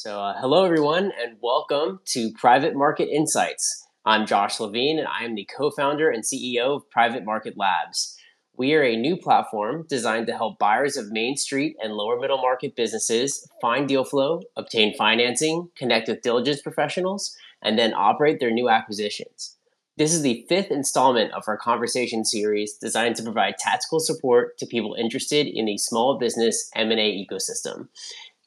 So, uh, hello everyone, and welcome to Private Market Insights. I'm Josh Levine, and I am the co founder and CEO of Private Market Labs. We are a new platform designed to help buyers of Main Street and lower middle market businesses find deal flow, obtain financing, connect with diligence professionals, and then operate their new acquisitions. This is the fifth installment of our conversation series designed to provide tactical support to people interested in the small business M&A ecosystem.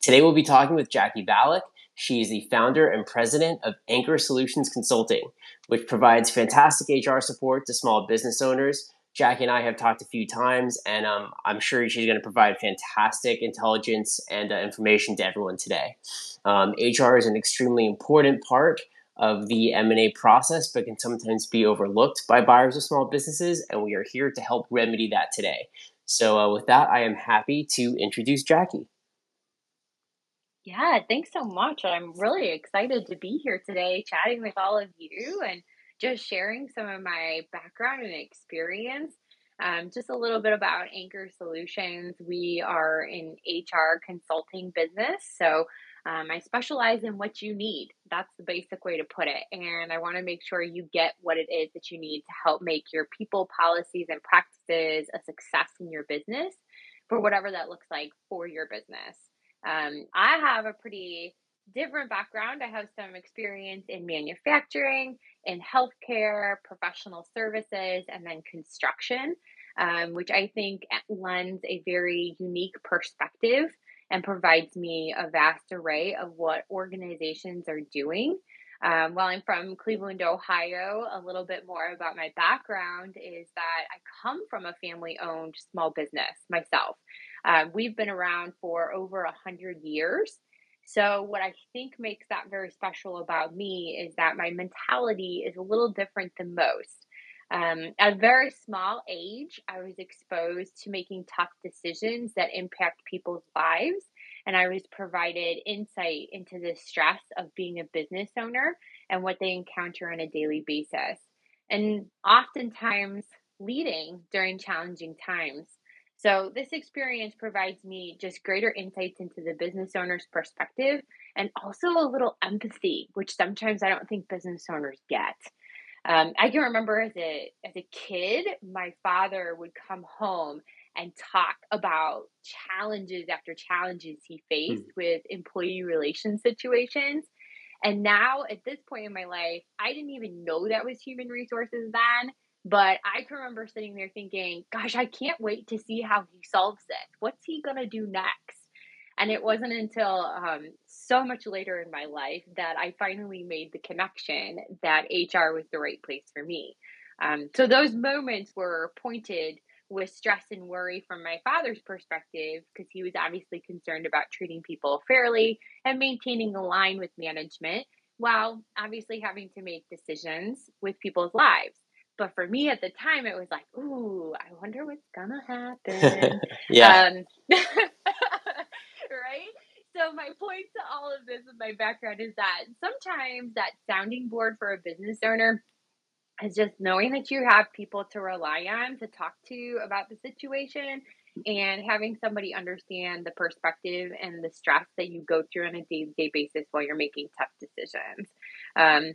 Today we'll be talking with Jackie Valek. She is the founder and president of Anchor Solutions Consulting, which provides fantastic HR support to small business owners. Jackie and I have talked a few times, and um, I'm sure she's going to provide fantastic intelligence and uh, information to everyone today. Um, HR is an extremely important part of the M&A process, but can sometimes be overlooked by buyers of small businesses, and we are here to help remedy that today. So, uh, with that, I am happy to introduce Jackie. Yeah, thanks so much. I'm really excited to be here today chatting with all of you and just sharing some of my background and experience. Um, just a little bit about Anchor Solutions. We are an HR consulting business. So um, I specialize in what you need. That's the basic way to put it. And I want to make sure you get what it is that you need to help make your people, policies, and practices a success in your business for whatever that looks like for your business. Um, I have a pretty different background. I have some experience in manufacturing, in healthcare, professional services, and then construction, um, which I think lends a very unique perspective and provides me a vast array of what organizations are doing. Um, while I'm from Cleveland, Ohio, a little bit more about my background is that I come from a family owned small business myself. Um, we've been around for over a hundred years. So, what I think makes that very special about me is that my mentality is a little different than most. Um, at a very small age, I was exposed to making tough decisions that impact people's lives. And I was provided insight into the stress of being a business owner and what they encounter on a daily basis. And oftentimes, leading during challenging times. So, this experience provides me just greater insights into the business owner's perspective and also a little empathy, which sometimes I don't think business owners get. Um, I can remember as a as a kid, my father would come home and talk about challenges after challenges he faced mm. with employee relation situations. And now at this point in my life, I didn't even know that was human resources then. But I can remember sitting there thinking, gosh, I can't wait to see how he solves this. What's he going to do next? And it wasn't until um, so much later in my life that I finally made the connection that HR was the right place for me. Um, so those moments were pointed with stress and worry from my father's perspective because he was obviously concerned about treating people fairly and maintaining a line with management while obviously having to make decisions with people's lives. But for me at the time, it was like, ooh, I wonder what's gonna happen. yeah. Um, right? So, my point to all of this with my background is that sometimes that sounding board for a business owner is just knowing that you have people to rely on to talk to about the situation and having somebody understand the perspective and the stress that you go through on a day to day basis while you're making tough decisions. Um,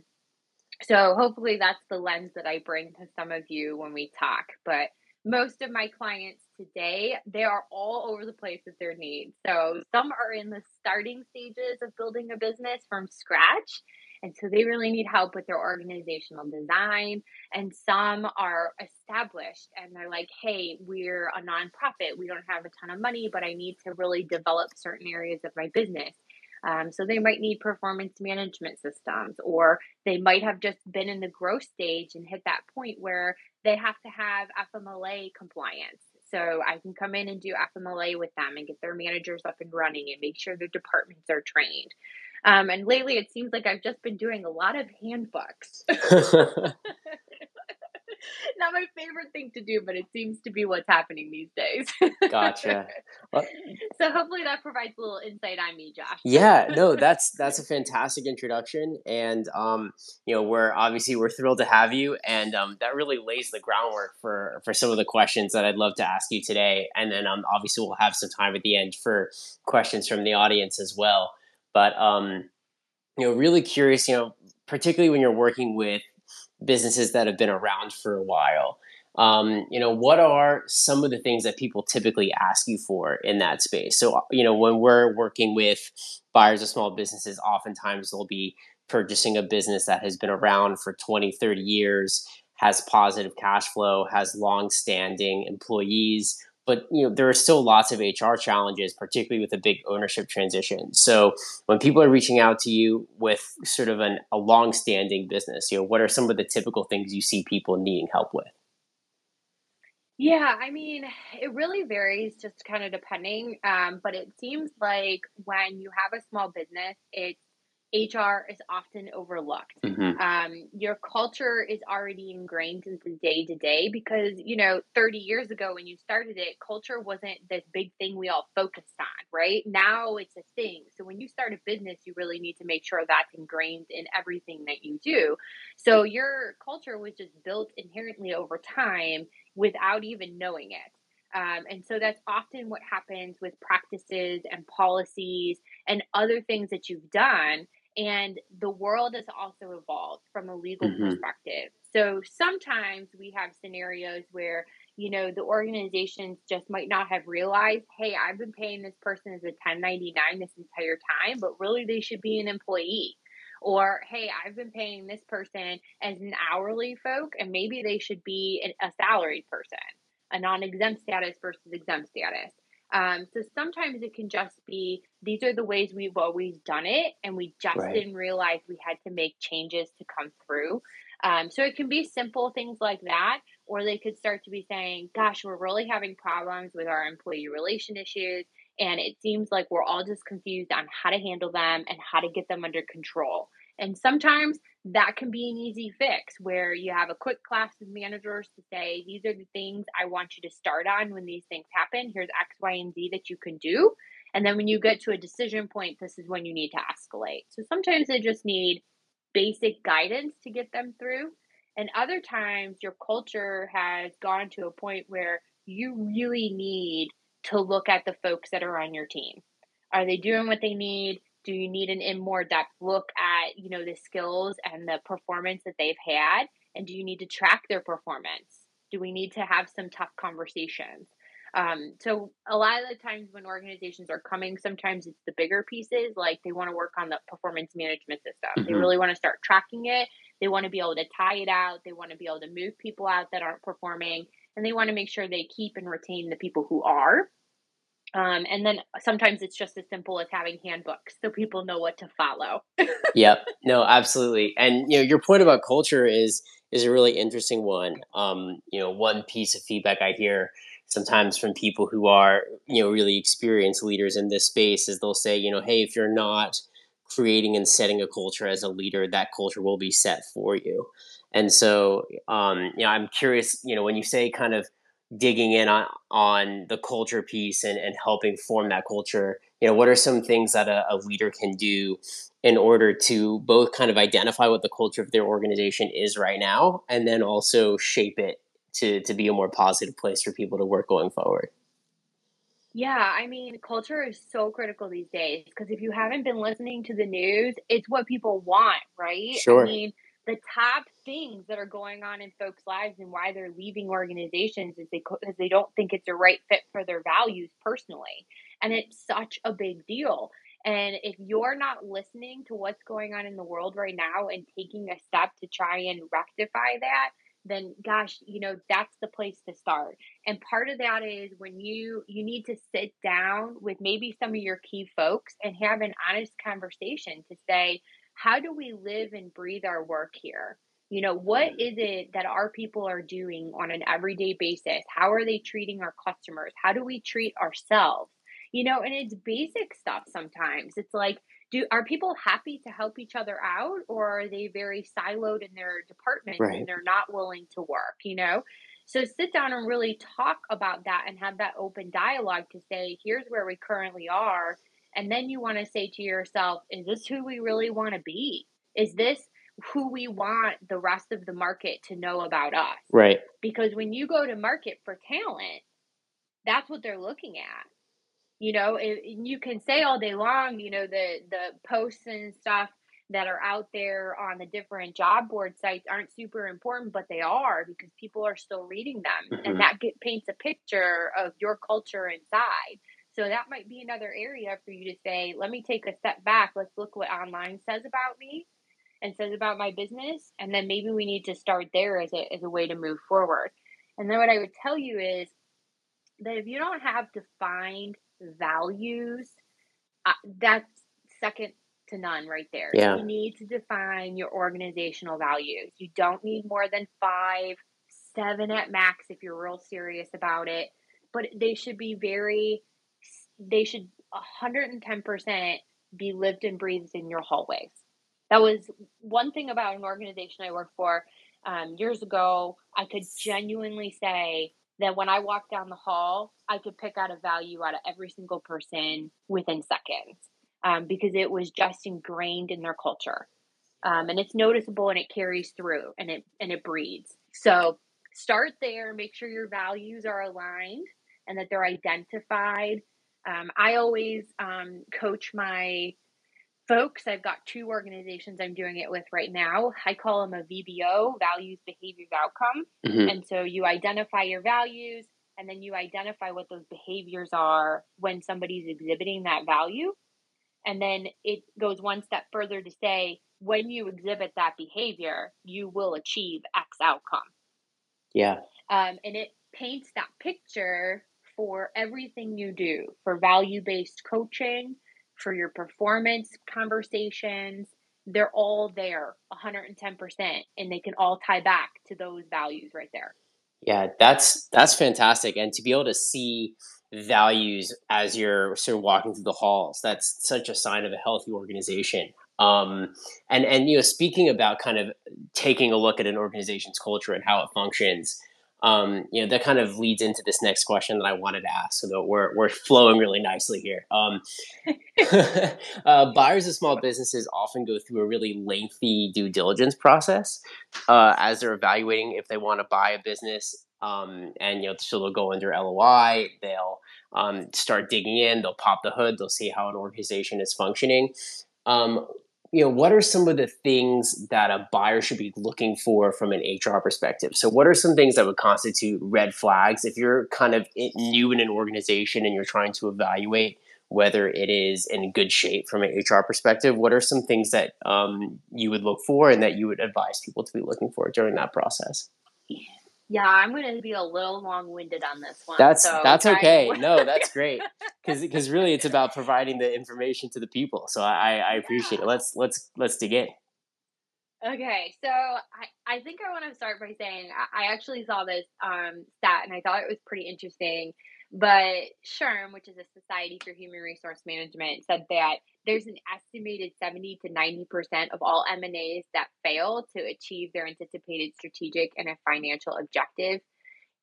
so hopefully that's the lens that I bring to some of you when we talk. But most of my clients today, they are all over the place with their needs. So some are in the starting stages of building a business from scratch. And so they really need help with their organizational design. And some are established and they're like, hey, we're a nonprofit. We don't have a ton of money, but I need to really develop certain areas of my business. Um, so they might need performance management systems, or they might have just been in the growth stage and hit that point where they have to have FMLA compliance. So I can come in and do FMLA with them and get their managers up and running and make sure their departments are trained. Um, and lately, it seems like I've just been doing a lot of handbooks. not my favorite thing to do, but it seems to be what's happening these days. gotcha. Well, so hopefully that provides a little insight on me, Josh. yeah, no, that's that's a fantastic introduction, and um, you know, we're obviously we're thrilled to have you, and um, that really lays the groundwork for for some of the questions that I'd love to ask you today, and then um, obviously we'll have some time at the end for questions from the audience as well. But um, you know, really curious. You know, particularly when you're working with businesses that have been around for a while. Um, you know, what are some of the things that people typically ask you for in that space? So, you know, when we're working with buyers of small businesses, oftentimes they'll be purchasing a business that has been around for 20, 30 years, has positive cash flow, has long standing employees. But you know there are still lots of HR challenges, particularly with a big ownership transition. So when people are reaching out to you with sort of an, a long-standing business, you know what are some of the typical things you see people needing help with? Yeah, I mean, it really varies just kind of depending. Um, but it seems like when you have a small business, it's HR is often overlooked. Mm-hmm. Um, your culture is already ingrained into day to day because, you know, 30 years ago when you started it, culture wasn't this big thing we all focused on, right? Now it's a thing. So when you start a business, you really need to make sure that's ingrained in everything that you do. So your culture was just built inherently over time without even knowing it. Um, and so that's often what happens with practices and policies and other things that you've done. And the world has also evolved from a legal mm-hmm. perspective. So sometimes we have scenarios where, you know, the organizations just might not have realized, hey, I've been paying this person as a 1099 this entire time, but really they should be an employee. Or, hey, I've been paying this person as an hourly folk, and maybe they should be a salaried person a non-exempt status versus exempt status. Um, so sometimes it can just be these are the ways we've always done it, and we just right. didn't realize we had to make changes to come through. Um, so it can be simple things like that, or they could start to be saying, Gosh, we're really having problems with our employee relation issues. And it seems like we're all just confused on how to handle them and how to get them under control. And sometimes that can be an easy fix where you have a quick class of managers to say, these are the things I want you to start on when these things happen. Here's X, Y, and Z that you can do. And then when you get to a decision point, this is when you need to escalate. So sometimes they just need basic guidance to get them through. And other times, your culture has gone to a point where you really need to look at the folks that are on your team. Are they doing what they need? Do you need an in more depth look at you know the skills and the performance that they've had? And do you need to track their performance? Do we need to have some tough conversations? Um, so a lot of the times when organizations are coming sometimes it's the bigger pieces like they want to work on the performance management system. Mm-hmm. they really want to start tracking it. They want to be able to tie it out. They want to be able to move people out that aren't performing. And they want to make sure they keep and retain the people who are um, and then sometimes it's just as simple as having handbooks so people know what to follow. yep. No, absolutely. And you know, your point about culture is is a really interesting one. Um, you know, one piece of feedback I hear sometimes from people who are, you know, really experienced leaders in this space is they'll say, you know, hey, if you're not creating and setting a culture as a leader, that culture will be set for you. And so, um, you know, I'm curious, you know, when you say kind of digging in on on the culture piece and, and helping form that culture you know what are some things that a, a, leader can do in order to both kind of identify what the culture of their organization is right now and then also shape it to to be a more positive place for people to work going forward yeah, I mean, culture is so critical these days because if you haven't been listening to the news, it's what people want, right? Sure. I mean, the top things that are going on in folks' lives and why they're leaving organizations is they because they don't think it's a right fit for their values personally, and it's such a big deal. And if you're not listening to what's going on in the world right now and taking a step to try and rectify that, then gosh, you know, that's the place to start. And part of that is when you you need to sit down with maybe some of your key folks and have an honest conversation to say, how do we live and breathe our work here? You know, what is it that our people are doing on an everyday basis? How are they treating our customers? How do we treat ourselves? You know, and it's basic stuff sometimes. It's like, do are people happy to help each other out or are they very siloed in their departments right. and they're not willing to work, you know? So sit down and really talk about that and have that open dialogue to say, here's where we currently are and then you want to say to yourself, is this who we really want to be? Is this who we want the rest of the market to know about us? Right. Because when you go to market for talent, that's what they're looking at. You know, it, you can say all day long, you know, the the posts and stuff that are out there on the different job board sites aren't super important, but they are because people are still reading them, mm-hmm. and that get, paints a picture of your culture inside. So that might be another area for you to say, let me take a step back. Let's look what online says about me and says about my business, and then maybe we need to start there as a as a way to move forward. And then what I would tell you is that if you don't have defined values, uh, that's second to none right there. Yeah. You need to define your organizational values. You don't need more than five, seven at max if you're real serious about it. But they should be very, they should 110% be lived and breathed in your hallways. That was one thing about an organization I worked for um, years ago. I could genuinely say that when I walked down the hall, I could pick out a value out of every single person within seconds um, because it was just ingrained in their culture. Um, and it's noticeable and it carries through and it and it breeds. So start there, make sure your values are aligned and that they're identified. Um, I always um, coach my folks. I've got two organizations I'm doing it with right now. I call them a VBO, values, behaviors, outcome. Mm-hmm. And so you identify your values and then you identify what those behaviors are when somebody's exhibiting that value. And then it goes one step further to say, when you exhibit that behavior, you will achieve X outcome. Yeah. Um, and it paints that picture for everything you do for value based coaching, for your performance conversations. They're all there 110%, and they can all tie back to those values right there. Yeah, that's that's fantastic. And to be able to see values as you're sort of walking through the halls. That's such a sign of a healthy organization. Um, and and you know, speaking about kind of taking a look at an organization's culture and how it functions, um, you know, that kind of leads into this next question that I wanted to ask. So that we're we're flowing really nicely here. Um, uh, buyers of small businesses often go through a really lengthy due diligence process uh, as they're evaluating if they want to buy a business um, and you know, so they'll go under LOI. They'll um, start digging in. They'll pop the hood. They'll see how an organization is functioning. Um, you know, what are some of the things that a buyer should be looking for from an HR perspective? So, what are some things that would constitute red flags if you're kind of new in an organization and you're trying to evaluate whether it is in good shape from an HR perspective? What are some things that um, you would look for and that you would advise people to be looking for during that process? Yeah, I'm going to be a little long-winded on this one. That's so that's okay. no, that's great because because really it's about providing the information to the people. So I, I appreciate yeah. it. Let's let's let's dig in. Okay, so I, I think I want to start by saying I, I actually saw this um, stat and I thought it was pretty interesting. But SHRM, which is a Society for Human Resource Management, said that there's an estimated 70 to 90% of all M&As that fail to achieve their anticipated strategic and a financial objective.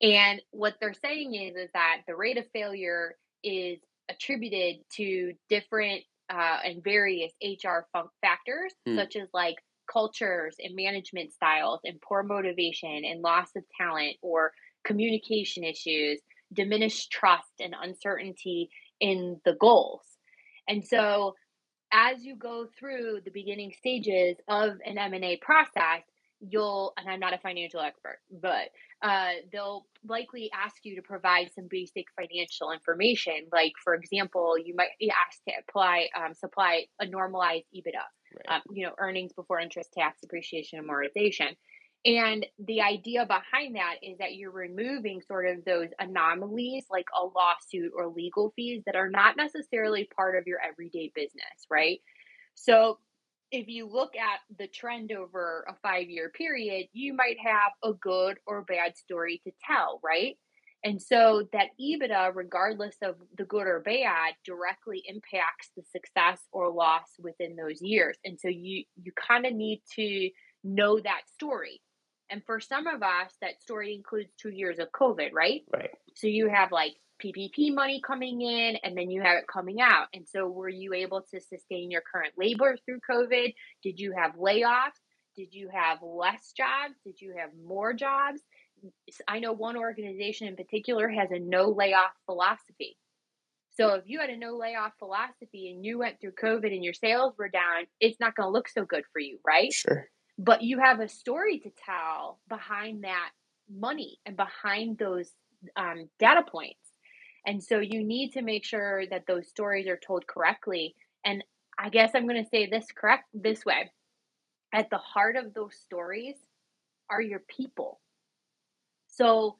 And what they're saying is, is that the rate of failure is attributed to different uh, and various HR factors, hmm. such as like cultures and management styles and poor motivation and loss of talent or communication issues diminished trust and uncertainty in the goals. And so as you go through the beginning stages of an M&A process, you'll and I'm not a financial expert, but uh, they'll likely ask you to provide some basic financial information. Like, for example, you might be asked to apply um, supply a normalized EBITDA, right. um, you know, earnings before interest, tax, depreciation, amortization. And the idea behind that is that you're removing sort of those anomalies like a lawsuit or legal fees that are not necessarily part of your everyday business, right? So if you look at the trend over a five year period, you might have a good or bad story to tell, right? And so that EBITDA, regardless of the good or bad, directly impacts the success or loss within those years. And so you you kind of need to know that story. And for some of us, that story includes two years of COVID, right? Right. So you have like PPP money coming in and then you have it coming out. And so were you able to sustain your current labor through COVID? Did you have layoffs? Did you have less jobs? Did you have more jobs? I know one organization in particular has a no layoff philosophy. So if you had a no layoff philosophy and you went through COVID and your sales were down, it's not going to look so good for you, right? Sure. But you have a story to tell behind that money and behind those um, data points. And so you need to make sure that those stories are told correctly. And I guess I'm going to say this correct this way. At the heart of those stories are your people. So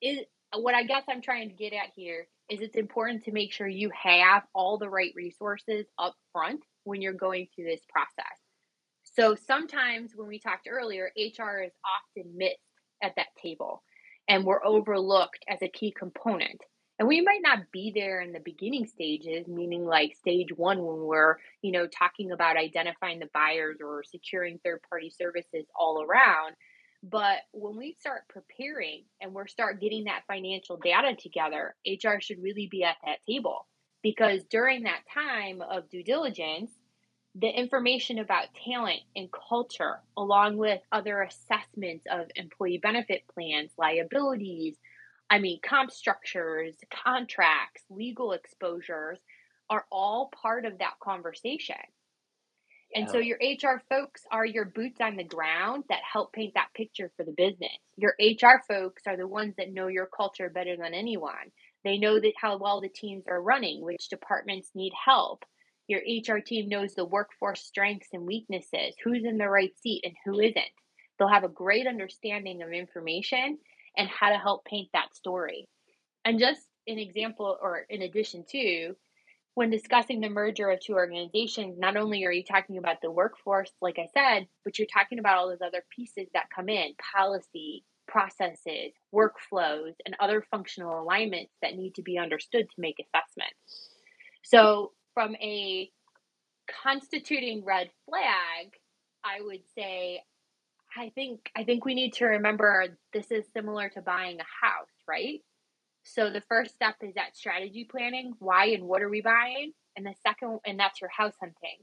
it, what I guess I'm trying to get at here is it's important to make sure you have all the right resources up front when you're going through this process. So sometimes when we talked earlier, HR is often missed at that table and we're overlooked as a key component. And we might not be there in the beginning stages, meaning like stage one when we're, you know, talking about identifying the buyers or securing third party services all around. But when we start preparing and we start getting that financial data together, HR should really be at that table because during that time of due diligence, the information about talent and culture, along with other assessments of employee benefit plans, liabilities, I mean, comp structures, contracts, legal exposures, are all part of that conversation. And so your HR folks are your boots on the ground that help paint that picture for the business. Your HR folks are the ones that know your culture better than anyone. They know that how well the teams are running, which departments need help. Your HR team knows the workforce strengths and weaknesses, who's in the right seat and who isn't. They'll have a great understanding of information and how to help paint that story. And just an example, or in addition to, when discussing the merger of two organizations, not only are you talking about the workforce, like I said, but you're talking about all those other pieces that come in policy, processes, workflows, and other functional alignments that need to be understood to make assessments. So, from a constituting red flag, I would say I think I think we need to remember this is similar to buying a house, right? So the first step is that strategy planning. Why and what are we buying? And the second, and that's your house hunting.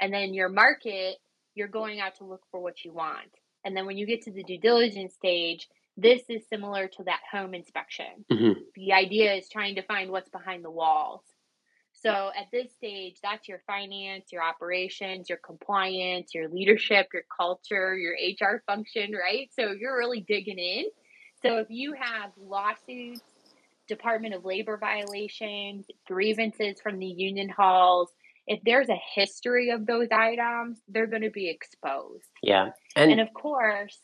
And then your market, you're going out to look for what you want. And then when you get to the due diligence stage, this is similar to that home inspection. Mm-hmm. The idea is trying to find what's behind the walls. So at this stage, that's your finance, your operations, your compliance, your leadership, your culture, your HR function, right? So you're really digging in. So if you have lawsuits Department of Labor violations, grievances from the union halls. If there's a history of those items, they're going to be exposed. Yeah. And, and of course,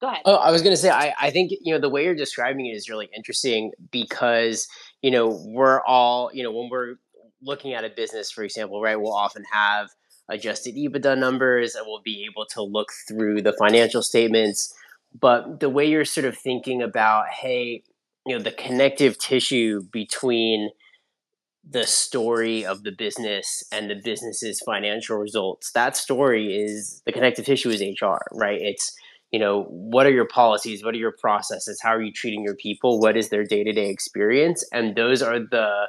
go ahead. Oh, I was going to say, I, I think, you know, the way you're describing it is really interesting because, you know, we're all, you know, when we're looking at a business, for example, right, we'll often have adjusted EBITDA numbers and we'll be able to look through the financial statements. But the way you're sort of thinking about, hey, you know the connective tissue between the story of the business and the business's financial results that story is the connective tissue is hr right? It's you know what are your policies? What are your processes? How are you treating your people? What is their day-to-day experience? And those are the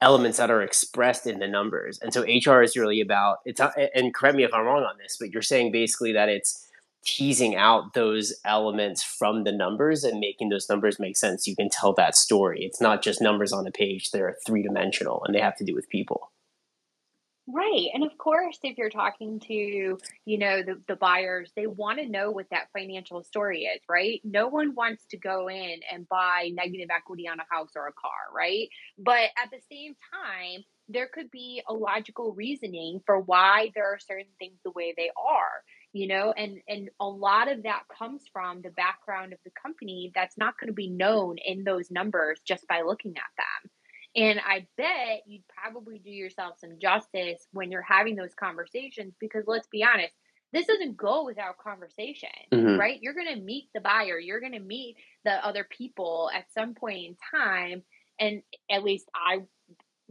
elements that are expressed in the numbers and so hr is really about it's and correct me if i'm wrong on this but you're saying basically that it's teasing out those elements from the numbers and making those numbers make sense, you can tell that story. It's not just numbers on a page, they're three dimensional and they have to do with people. Right. And of course, if you're talking to, you know, the, the buyers, they want to know what that financial story is, right? No one wants to go in and buy negative equity on a house or a car, right? But at the same time, there could be a logical reasoning for why there are certain things the way they are you know and and a lot of that comes from the background of the company that's not going to be known in those numbers just by looking at them and i bet you'd probably do yourself some justice when you're having those conversations because let's be honest this doesn't go without conversation mm-hmm. right you're going to meet the buyer you're going to meet the other people at some point in time and at least i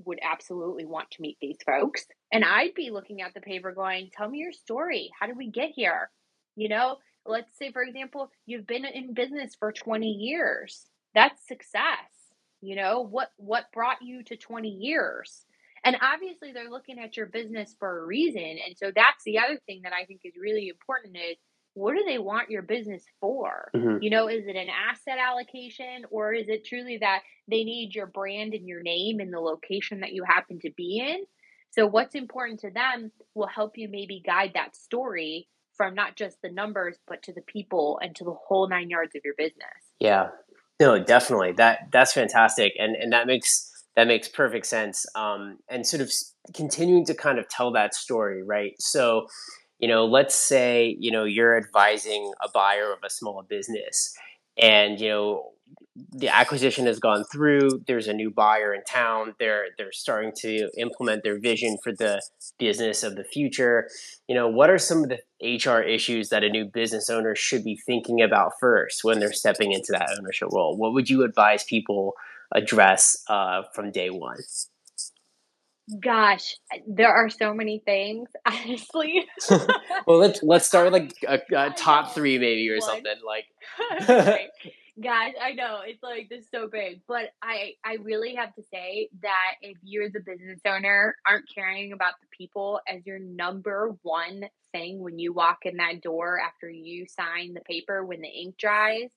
would absolutely want to meet these folks. And I'd be looking at the paper going, tell me your story. How did we get here? You know, let's say, for example, you've been in business for 20 years. That's success. You know, what what brought you to 20 years? And obviously they're looking at your business for a reason. And so that's the other thing that I think is really important is what do they want your business for? Mm-hmm. You know, is it an asset allocation or is it truly that they need your brand and your name in the location that you happen to be in? So, what's important to them will help you maybe guide that story from not just the numbers, but to the people and to the whole nine yards of your business. Yeah, no, definitely. That that's fantastic, and and that makes that makes perfect sense. Um, and sort of continuing to kind of tell that story, right? So, you know, let's say you know you're advising a buyer of a small business, and you know the acquisition has gone through there's a new buyer in town they're they're starting to implement their vision for the business of the future you know what are some of the hr issues that a new business owner should be thinking about first when they're stepping into that ownership role what would you advise people address uh, from day one Gosh, there are so many things, honestly. well, let's let's start with like a, a top three, maybe or One. something like. Gosh, I know it's like this is so big, but I I really have to say that if you as a business owner aren't caring about the people as your number one thing when you walk in that door after you sign the paper when the ink dries,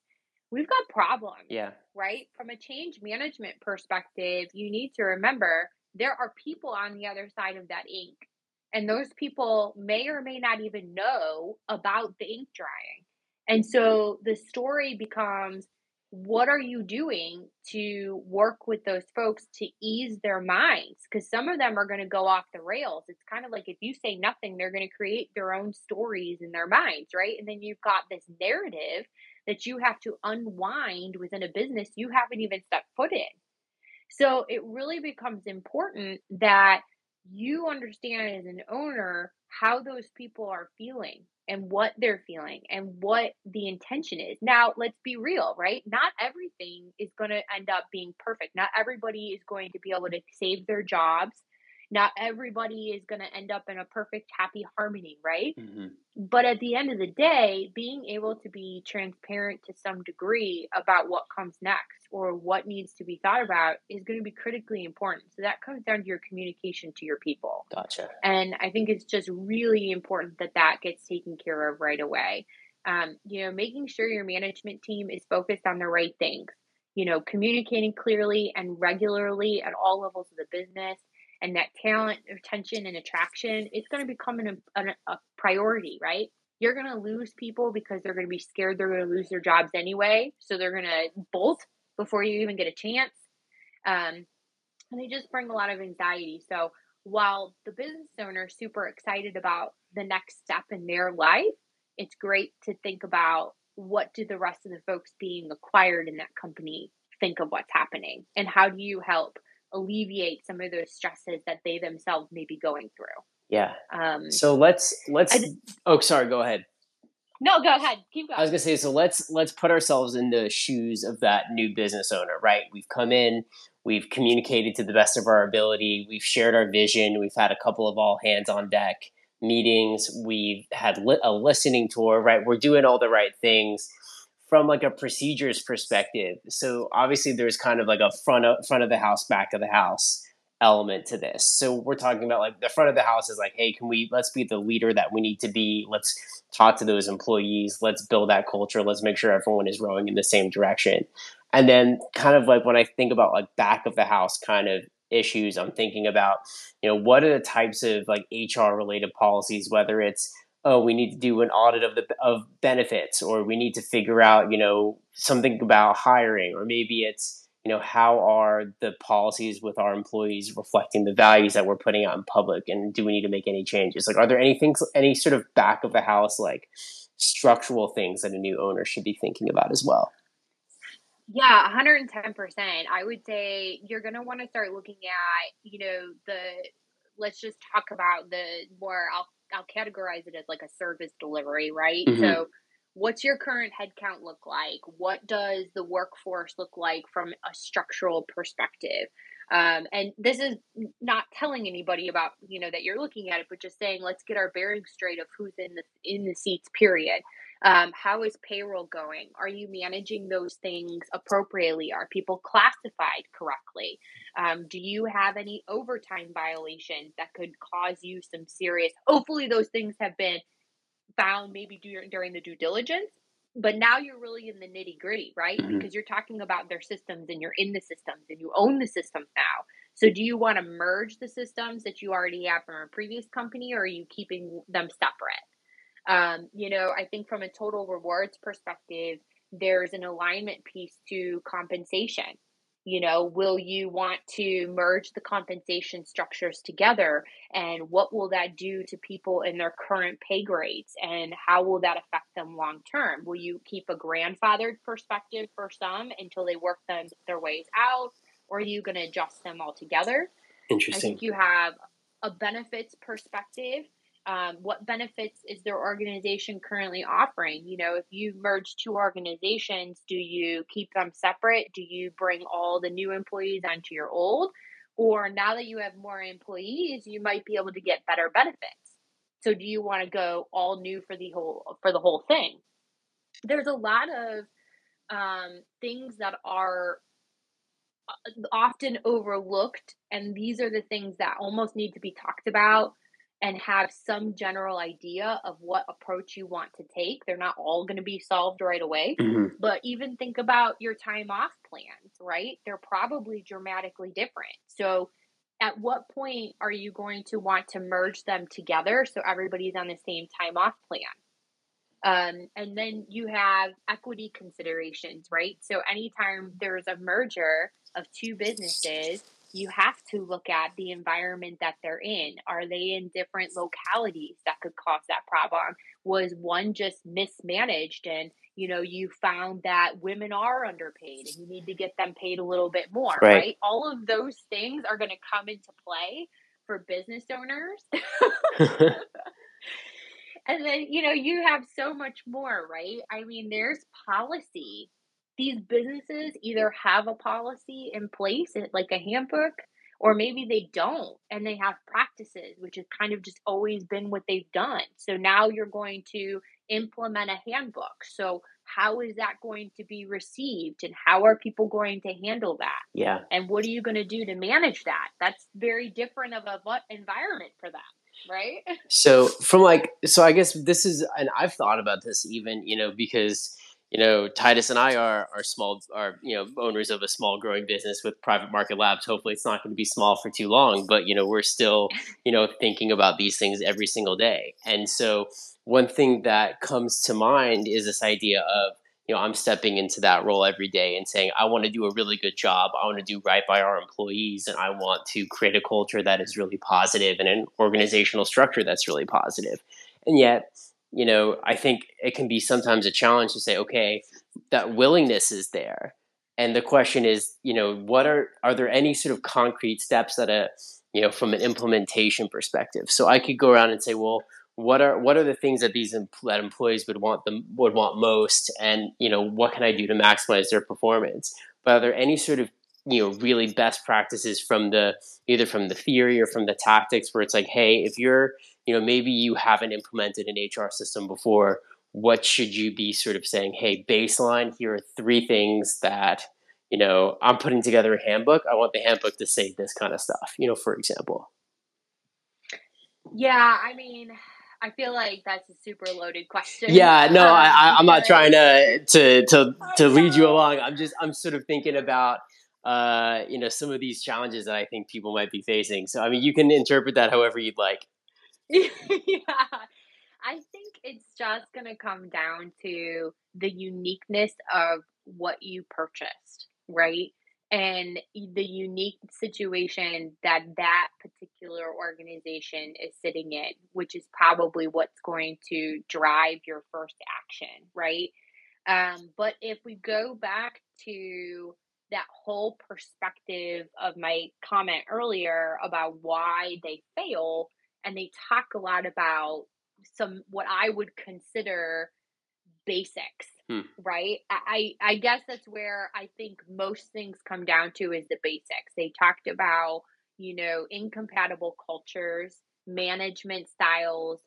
we've got problems. Yeah. Right? From a change management perspective, you need to remember there are people on the other side of that ink. And those people may or may not even know about the ink drying. And so the story becomes what are you doing to work with those folks to ease their minds? Because some of them are going to go off the rails. It's kind of like if you say nothing, they're going to create their own stories in their minds, right? And then you've got this narrative that you have to unwind within a business you haven't even stepped foot in. So it really becomes important that you understand as an owner how those people are feeling and what they're feeling and what the intention is. Now, let's be real, right? Not everything is going to end up being perfect. Not everybody is going to be able to save their jobs. Not everybody is going to end up in a perfect, happy harmony, right? Mm-hmm. But at the end of the day, being able to be transparent to some degree about what comes next or what needs to be thought about is going to be critically important. So that comes down to your communication to your people. Gotcha. And I think it's just really important that that gets taken care of right away. Um, you know, making sure your management team is focused on the right things. You know, communicating clearly and regularly at all levels of the business, and that talent retention and attraction it's going to become an, an, a priority, right? You're going to lose people because they're going to be scared they're going to lose their jobs anyway. So they're going to bolt before you even get a chance. Um, and they just bring a lot of anxiety. So while the business owner is super excited about the next step in their life, it's great to think about what do the rest of the folks being acquired in that company think of what's happening and how do you help alleviate some of those stresses that they themselves may be going through yeah um, so let's let's oh sorry go ahead no, go ahead. Keep going. I was gonna say, so let's let's put ourselves in the shoes of that new business owner, right? We've come in, we've communicated to the best of our ability, we've shared our vision, we've had a couple of all hands on deck meetings, we've had li- a listening tour, right? We're doing all the right things from like a procedures perspective. So obviously, there's kind of like a front of front of the house, back of the house element to this. So we're talking about like the front of the house is like, hey, can we let's be the leader that we need to be. Let's talk to those employees. Let's build that culture. Let's make sure everyone is rowing in the same direction. And then kind of like when I think about like back of the house kind of issues, I'm thinking about, you know, what are the types of like HR related policies, whether it's oh, we need to do an audit of the of benefits, or we need to figure out, you know, something about hiring, or maybe it's you know how are the policies with our employees reflecting the values that we're putting out in public and do we need to make any changes? Like are there any things any sort of back of the house like structural things that a new owner should be thinking about as well? Yeah 110% i would say you're going to want to start looking at you know the let's just talk about the more i'll i'll categorize it as like a service delivery right mm-hmm. so what's your current headcount look like? What does the workforce look like from a structural perspective? Um, and this is not telling anybody about you know that you're looking at it, but just saying let's get our bearings straight of who's in the in the seats. Period. Um, how is payroll going? Are you managing those things appropriately? Are people classified correctly? Um, do you have any overtime violations that could cause you some serious? Hopefully, those things have been found maybe during the due diligence but now you're really in the nitty gritty right mm-hmm. because you're talking about their systems and you're in the systems and you own the systems now so do you want to merge the systems that you already have from a previous company or are you keeping them separate um, you know i think from a total rewards perspective there's an alignment piece to compensation. You know will you want to merge the compensation structures together? And what will that do to people in their current pay grades? And how will that affect them long term? Will you keep a grandfathered perspective for some until they work them their ways out? Or are you going to adjust them altogether? Interesting. i think you have a benefits perspective um, what benefits is their organization currently offering? You know if you merge two organizations do you keep them separate? Do you bring all the new employees onto your old? Or now that you have more employees you might be able to get better benefits. So do you want to go all new for the whole for the whole thing? There's a lot of um, things that are uh, often overlooked and these are the things that almost need to be talked about and have some general idea of what approach you want to take. They're not all going to be solved right away, mm-hmm. but even think about your time off plans, right? They're probably dramatically different. So, at what point are you going to want to merge them together so everybody's on the same time off plan? Um, and then you have equity considerations, right? So, anytime there's a merger of two businesses, you have to look at the environment that they're in. Are they in different localities that could cause that problem? Was one just mismanaged and you know you found that women are underpaid and you need to get them paid a little bit more, right? right? All of those things are going to come into play for business owners. and then you know you have so much more, right? I mean, there's policy these businesses either have a policy in place, eh, like a handbook, or maybe they don't and they have practices, which has kind of just always been what they've done. So now you're going to implement a handbook. So, how is that going to be received and how are people going to handle that? Yeah. And what are you going to do to manage that? That's very different of a environment for them right? So from like so I guess this is and I've thought about this even, you know, because you know, Titus and I are are small are you know owners of a small growing business with private market labs. Hopefully, it's not going to be small for too long, but you know, we're still you know thinking about these things every single day. And so, one thing that comes to mind is this idea of you know I'm stepping into that role every day and saying I want to do a really good job. I want to do right by our employees, and I want to create a culture that is really positive and an organizational structure that's really positive. And yet you know, I think it can be sometimes a challenge to say, okay, that willingness is there. And the question is, you know, what are are there any sort of concrete steps that a you know from an implementation perspective? So I could go around and say, well, what are what are the things that these that employees would want them would want most, and you know, what can I do to maximize their performance? But are there any sort of you know really best practices from the either from the theory or from the tactics where it's like, hey, if you're you know maybe you haven't implemented an hr system before what should you be sort of saying hey baseline here are three things that you know i'm putting together a handbook i want the handbook to say this kind of stuff you know for example yeah i mean I feel like that's a super loaded question. Yeah, no, um, I, am not trying to to to to lead you along. I'm just I'm sort of thinking about uh, you know some of these challenges that I think people might be facing. So I mean, you can interpret that however you'd like. yeah. I think it's just going to come down to the uniqueness of what you purchased, right? And the unique situation that that particular organization is sitting in, which is probably what's going to drive your first action, right? Um, but if we go back to that whole perspective of my comment earlier about why they fail, and they talk a lot about some what I would consider basics, hmm. right? I I guess that's where I think most things come down to is the basics. They talked about, you know, incompatible cultures, management styles,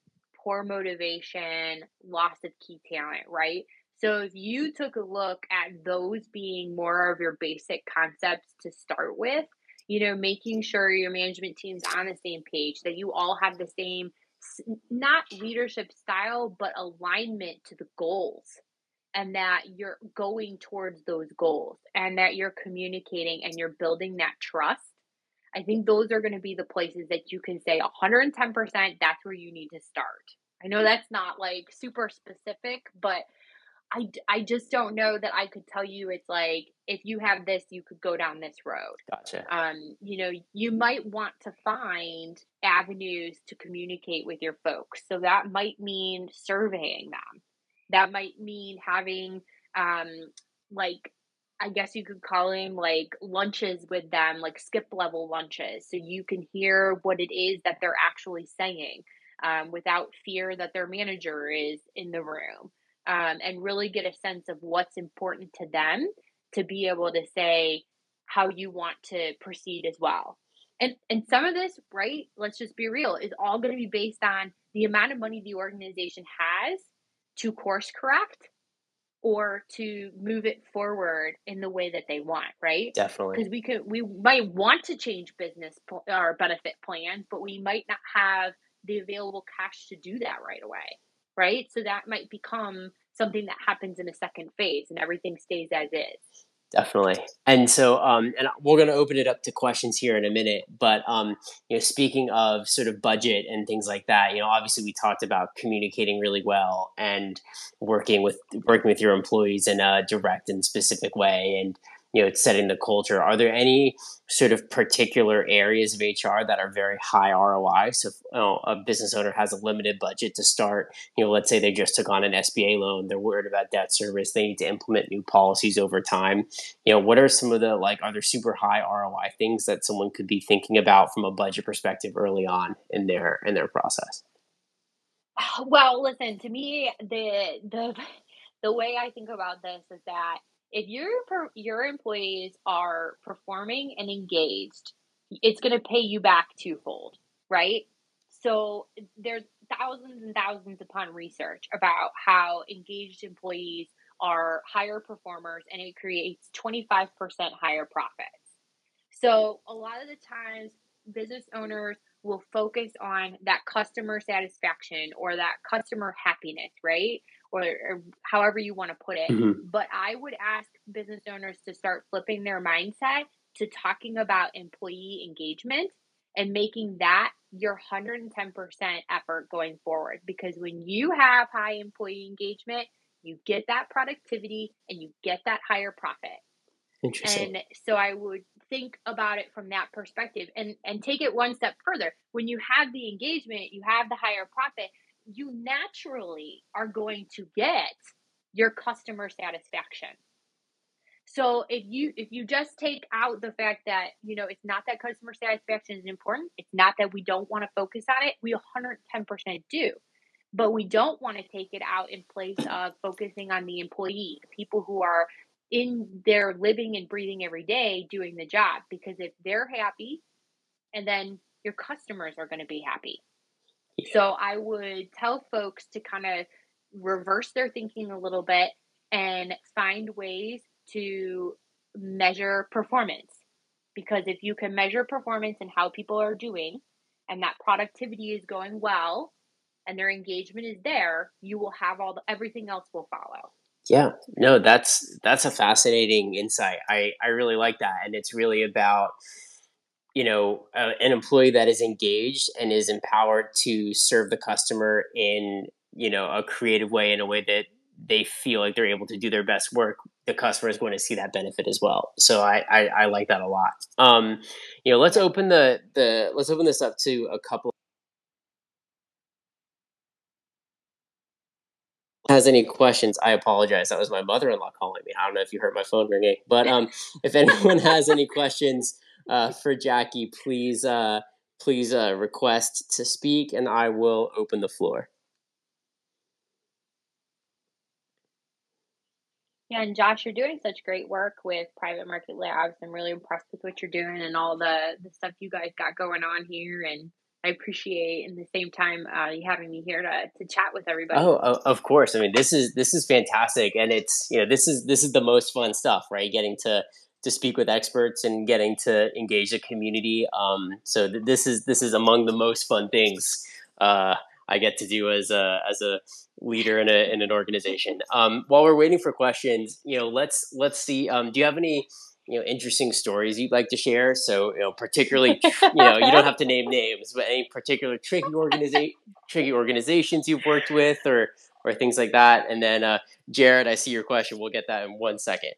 poor motivation, loss of key talent, right? So if you took a look at those being more of your basic concepts to start with, you know, making sure your management team's on the same page, that you all have the same not leadership style, but alignment to the goals and that you're going towards those goals and that you're communicating and you're building that trust. I think those are going to be the places that you can say 110% that's where you need to start. I know that's not like super specific, but I, I just don't know that I could tell you it's like if you have this you could go down this road. Gotcha. Um, you know, you might want to find avenues to communicate with your folks. So that might mean surveying them. That might mean having um like I guess you could call them like lunches with them, like skip level lunches, so you can hear what it is that they're actually saying um, without fear that their manager is in the room um, and really get a sense of what's important to them to be able to say how you want to proceed as well. And and some of this, right? Let's just be real, is all going to be based on the amount of money the organization has to course correct or to move it forward in the way that they want, right? Definitely. Because we could we might want to change business or benefit plans, but we might not have the available cash to do that right away right? So that might become something that happens in a second phase and everything stays as is. Definitely. And so, um, and we're going to open it up to questions here in a minute. But, um, you know, speaking of sort of budget and things like that, you know, obviously we talked about communicating really well and working with working with your employees in a direct and specific way. And you know, setting the culture. Are there any sort of particular areas of HR that are very high ROI? So, if, you know, a business owner has a limited budget to start. You know, let's say they just took on an SBA loan. They're worried about debt service. They need to implement new policies over time. You know, what are some of the like? Are there super high ROI things that someone could be thinking about from a budget perspective early on in their in their process? Well, listen to me. The the the way I think about this is that if your your employees are performing and engaged, it's going to pay you back twofold, right? So there's thousands and thousands upon research about how engaged employees are higher performers and it creates 25% higher profits. So a lot of the times business owners will focus on that customer satisfaction or that customer happiness, right? Or, or however you want to put it. Mm-hmm. But I would ask business owners to start flipping their mindset to talking about employee engagement and making that your 110% effort going forward. Because when you have high employee engagement, you get that productivity and you get that higher profit. Interesting. And so I would think about it from that perspective and and take it one step further. When you have the engagement, you have the higher profit, you naturally are going to get your customer satisfaction. So if you if you just take out the fact that you know it's not that customer satisfaction is important, it's not that we don't want to focus on it. We 110% do. But we don't want to take it out in place of focusing on the employee, the people who are in their living and breathing every day doing the job because if they're happy and then your customers are going to be happy so I would tell folks to kind of reverse their thinking a little bit and find ways to measure performance. Because if you can measure performance and how people are doing, and that productivity is going well, and their engagement is there, you will have all the everything else will follow. Yeah, no, that's that's a fascinating insight. I I really like that, and it's really about you know uh, an employee that is engaged and is empowered to serve the customer in you know a creative way in a way that they feel like they're able to do their best work the customer is going to see that benefit as well. So i i, I like that a lot. Um you know let's open the the let's open this up to a couple. Has any questions? I apologize. That was my mother-in-law calling me. I don't know if you heard my phone ringing but um if anyone has any questions uh, for Jackie, please uh, please uh, request to speak, and I will open the floor. Yeah, and Josh, you're doing such great work with Private Market Labs. I'm really impressed with what you're doing and all the the stuff you guys got going on here. And I appreciate, in the same time, uh, you having me here to to chat with everybody. Oh, of course. I mean, this is this is fantastic, and it's you know this is this is the most fun stuff, right? Getting to to speak with experts and getting to engage the community. Um, so th- this is this is among the most fun things uh, I get to do as a as a leader in a in an organization. Um, while we're waiting for questions, you know, let's let's see. Um, do you have any you know interesting stories you'd like to share? So you know, particularly, you know, you don't have to name names, but any particular tricky organization tricky organizations you've worked with, or or things like that. And then, uh, Jared, I see your question. We'll get that in one second.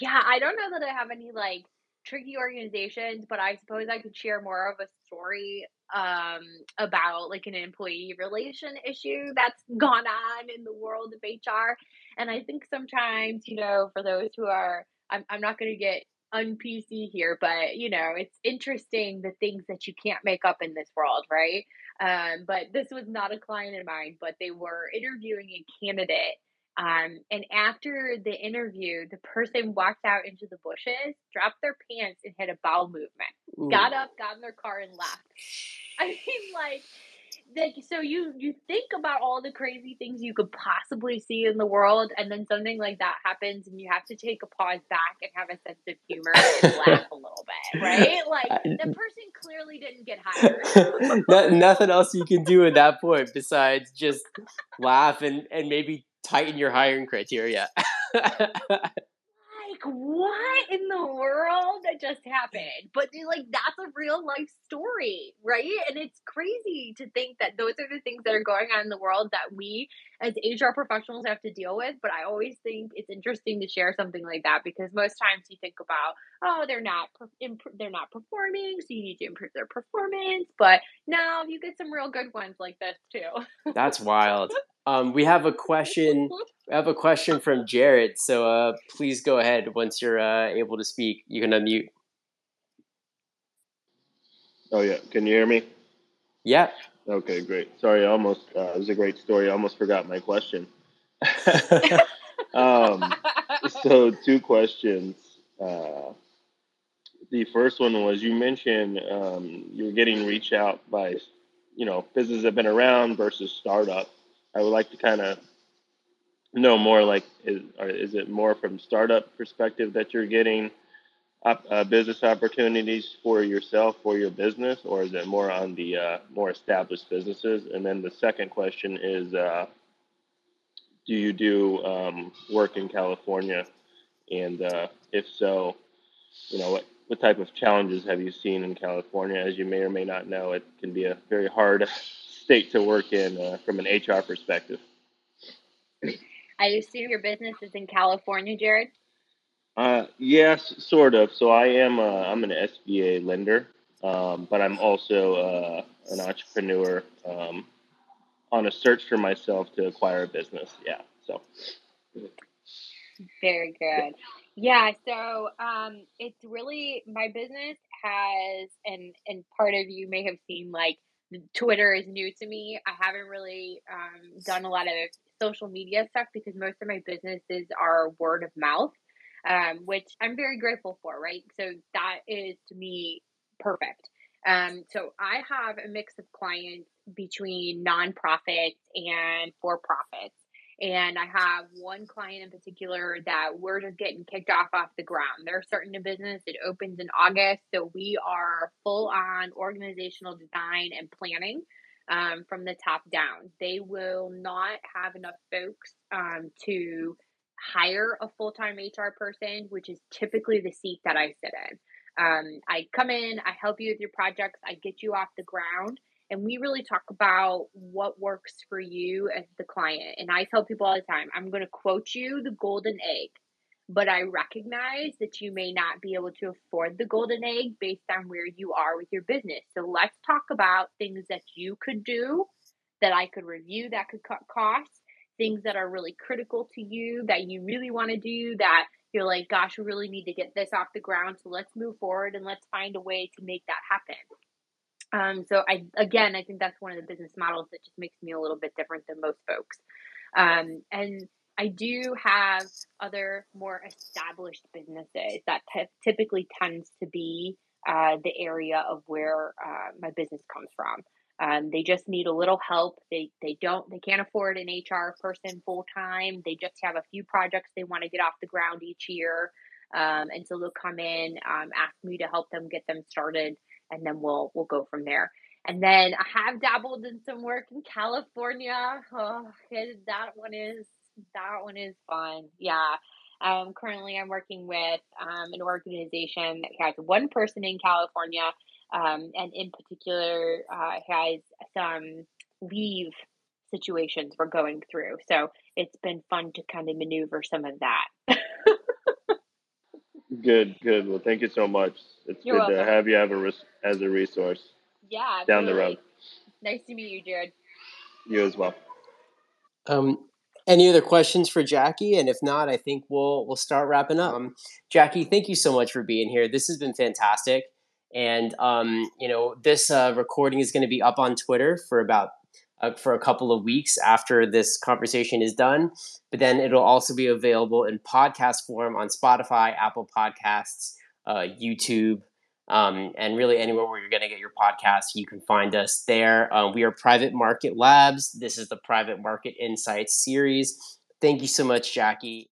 Yeah, I don't know that I have any like tricky organizations, but I suppose I could share more of a story um, about like an employee relation issue that's gone on in the world of HR. And I think sometimes, you know, for those who are, I'm, I'm not going to get un PC here, but you know, it's interesting the things that you can't make up in this world, right? Um, but this was not a client of mine, but they were interviewing a candidate um, and after the interview, the person walked out into the bushes, dropped their pants, and had a bowel movement. Ooh. Got up, got in their car, and left. I mean, like, like so you you think about all the crazy things you could possibly see in the world and then something like that happens and you have to take a pause back and have a sense of humor and laugh a little bit right like the person clearly didn't get hired no, nothing else you can do at that point besides just laugh and and maybe tighten your hiring criteria. like what in the world that just happened? But like that's a real life story right? And it's crazy to think that those are the things that are going on in the world that we as hr professionals have to deal with but i always think it's interesting to share something like that because most times you think about oh they're not they're not performing so you need to improve their performance. But now you get some real good ones like this too. That's wild um, we have a question. We have a question from Jared. So uh, please go ahead once you're uh, able to speak. You can unmute. Oh yeah, can you hear me? Yeah. Okay, great. Sorry, I almost uh, it was a great story. I almost forgot my question. um, so two questions. Uh, the first one was you mentioned um, you're getting reach out by you know businesses that have been around versus startup I would like to kind of know more like is, is it more from startup perspective that you're getting up, uh, business opportunities for yourself for your business or is it more on the uh, more established businesses? And then the second question is uh, do you do um, work in california? And uh, if so you know what, what type of challenges have you seen in california? As you may or may not know it can be a very hard state to work in uh, from an HR perspective. I assume your business is in California, Jared. Uh, yes, sort of. So I am. Uh, I'm an SBA lender, um, but I'm also uh, an entrepreneur um, on a search for myself to acquire a business. Yeah. So. Very good. Yeah. So um, it's really my business has, and and part of you may have seen like Twitter is new to me. I haven't really um, done a lot of social media stuff because most of my businesses are word of mouth, um, which I'm very grateful for, right? So that is to me perfect. Um, so I have a mix of clients between nonprofits and for profits. And I have one client in particular that we're just getting kicked off off the ground. They're starting a business. It opens in August. So we are full on organizational design and planning um, from the top down. They will not have enough folks um, to hire a full time HR person, which is typically the seat that I sit in. Um, I come in, I help you with your projects, I get you off the ground and we really talk about what works for you as the client. And I tell people all the time, I'm going to quote you the golden egg, but I recognize that you may not be able to afford the golden egg based on where you are with your business. So let's talk about things that you could do that I could review that could cut costs, things that are really critical to you that you really want to do that you're like, gosh, we really need to get this off the ground. So let's move forward and let's find a way to make that happen. Um, so I again, I think that's one of the business models that just makes me a little bit different than most folks. Um, and I do have other more established businesses that t- typically tends to be uh, the area of where uh, my business comes from. Um, they just need a little help. They they don't they can't afford an HR person full time. They just have a few projects they want to get off the ground each year, um, and so they'll come in, um, ask me to help them get them started and then we'll we'll go from there. And then I have dabbled in some work in California. Oh, that one is that one is fun. Yeah. Um, currently, I'm working with um, an organization that has one person in California, um, and in particular uh, has some leave situations we're going through. So it's been fun to kind of maneuver some of that. good, good. Well, thank you so much. It's You're good welcome. to have you have a res- as a resource. Yeah, absolutely. down the road. Nice to meet you, Jared. You as well. Um, any other questions for Jackie? And if not, I think we'll we'll start wrapping up. Um, Jackie, thank you so much for being here. This has been fantastic. And um, you know, this uh, recording is going to be up on Twitter for about uh, for a couple of weeks after this conversation is done. But then it'll also be available in podcast form on Spotify, Apple Podcasts, uh, YouTube, um, and really anywhere where you're going to get your podcast, you can find us there. Uh, we are Private Market Labs. This is the Private Market Insights series. Thank you so much, Jackie.